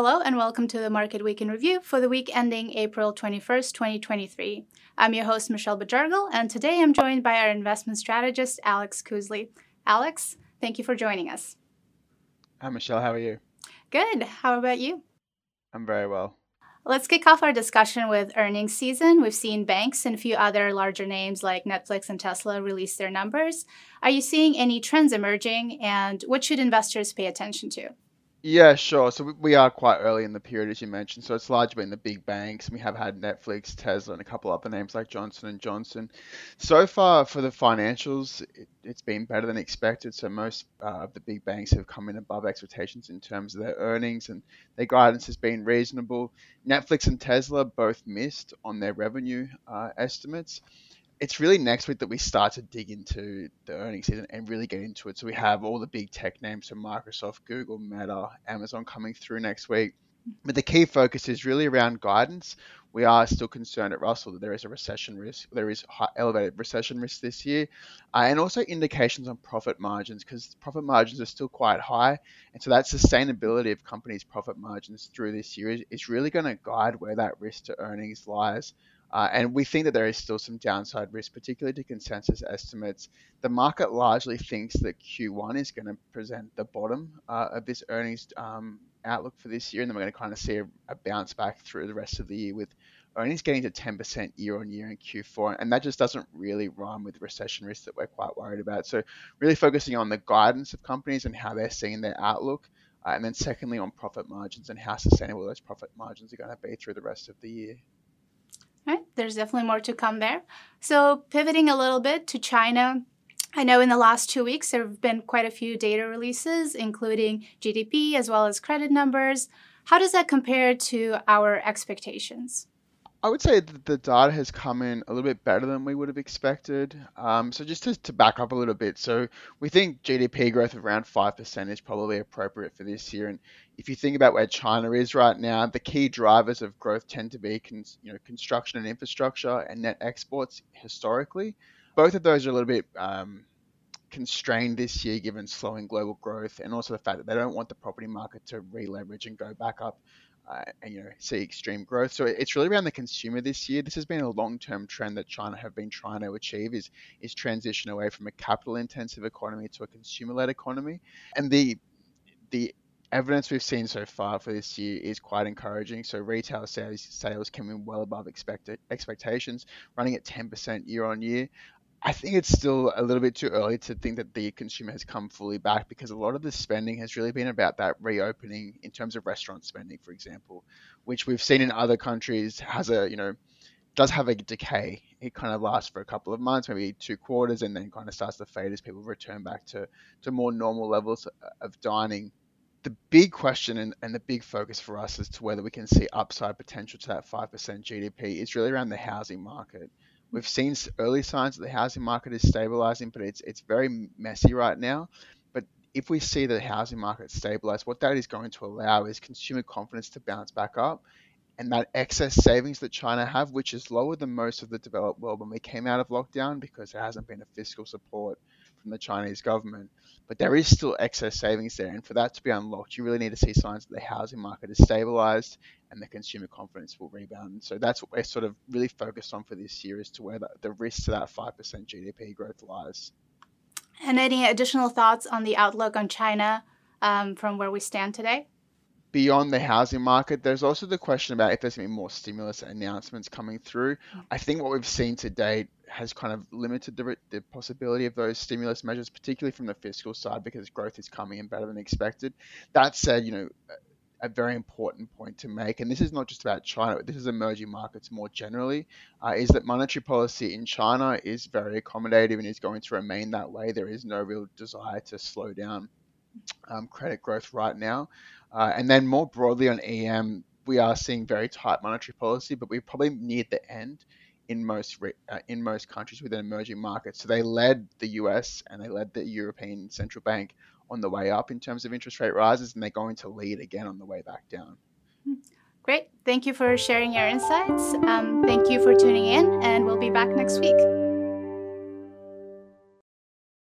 Hello and welcome to the Market Week in Review for the week ending April 21st, 2023. I'm your host, Michelle Bajargal, and today I'm joined by our investment strategist, Alex Cousley. Alex, thank you for joining us. Hi, Michelle. How are you? Good. How about you? I'm very well. Let's kick off our discussion with earnings season. We've seen banks and a few other larger names like Netflix and Tesla release their numbers. Are you seeing any trends emerging, and what should investors pay attention to? Yeah, sure. So we are quite early in the period, as you mentioned. So it's largely been the big banks. We have had Netflix, Tesla, and a couple other names like Johnson and Johnson. So far for the financials, it, has been better than expected. So most uh, of the big banks have come in above expectations in terms of their earnings, and their guidance has been reasonable. Netflix and Tesla both missed on their revenue uh, estimates it's really next week that we start to dig into the earnings season and really get into it. So we have all the big tech names, from Microsoft, Google, Meta, Amazon coming through next week. But the key focus is really around guidance. We are still concerned at Russell that there is a recession risk. There is elevated recession risk this year, uh, and also indications on profit margins because profit margins are still quite high, and so that sustainability of companies' profit margins through this year is, is really going to guide where that risk to earnings lies. Uh, and we think that there is still some downside risk, particularly to consensus estimates. The market largely thinks that Q1 is going to present the bottom uh, of this earnings um, outlook for this year, and then we're going to kind of see a, a, bounce back through the rest of the year with earnings getting to 10% year on year in Q4. And that just doesn't really rhyme with recession risk that we're quite worried about. So, really focusing on the guidance of companies and how they're seeing their outlook. Uh, and then, secondly, on profit margins and how sustainable those profit margins are going to be through the rest of the year. Right, there's definitely more to come there. So, pivoting a little bit to China, I know in the last two weeks there have been quite a few data releases, including GDP as well as credit numbers. How does that compare to our expectations? I would say that the data has come in a little bit better than we would have expected. Um, so just to, to, back up a little bit, so we think GDP growth of around five percent is probably appropriate for this year. And if you think about where China is right now, the key drivers of growth tend to be, con- you know, construction and infrastructure and net exports historically. Both of those are a little bit um, constrained this year given slowing global growth and also the fact that they don't want the property market to re-leverage and go back up uh, and you know see extreme growth. So it's really around the consumer this year. This has been a long-term trend that China have been trying to achieve is is transition away from a capital-intensive economy to a consumer-led economy, and the the evidence we've seen so far for this year is quite encouraging. So retail sales sales came in well above expected expectations, running at 10% year on year. I think it's still a little bit too early to think that the consumer has come fully back because a lot of the spending has really been about that reopening in terms of restaurant spending, for example, which we've seen in other countries has a, you know, does have a decay. It kind of lasts for a couple of months, maybe two quarters, and then kind of starts to fade as people return back to, to more normal levels of dining. The big question and, and the big focus for us as to whether we can see upside potential to that 5% GDP is really around the housing market We've seen early signs that the housing market is stabilizing, but it's it's very messy right now. But if we see the housing market stabilize, what that is going to allow is consumer confidence to bounce back up, and that excess savings that China have, which is lower than most of the developed world when we came out of lockdown, because there hasn't been a fiscal support from the Chinese government. But there is still excess savings there, and for that to be unlocked, you really need to see signs that the housing market is stabilized and the consumer confidence will rebound. So that's what we're sort of really focused on for this year as to where the, the risk to that 5% GDP growth lies. And any additional thoughts on the outlook on China um, from where we stand today? Beyond the housing market, there's also the question about if there's going to be more stimulus announcements coming through. I think what we've seen to date has kind of limited the, the possibility of those stimulus measures, particularly from the fiscal side, because growth is coming in better than expected. That said, you know, a very important point to make, and this is not just about China, this is emerging markets more generally, uh, is that monetary policy in China is very accommodative and is going to remain that way. There is no real desire to slow down um, credit growth right now. Uh, and then more broadly on EM, we are seeing very tight monetary policy, but we're probably near the end in most uh, in most countries within emerging markets. So they led the US and they led the European Central Bank on the way up in terms of interest rate rises, and they're going to lead again on the way back down. Great. Thank you for sharing your insights. Um, thank you for tuning in, and we'll be back next week.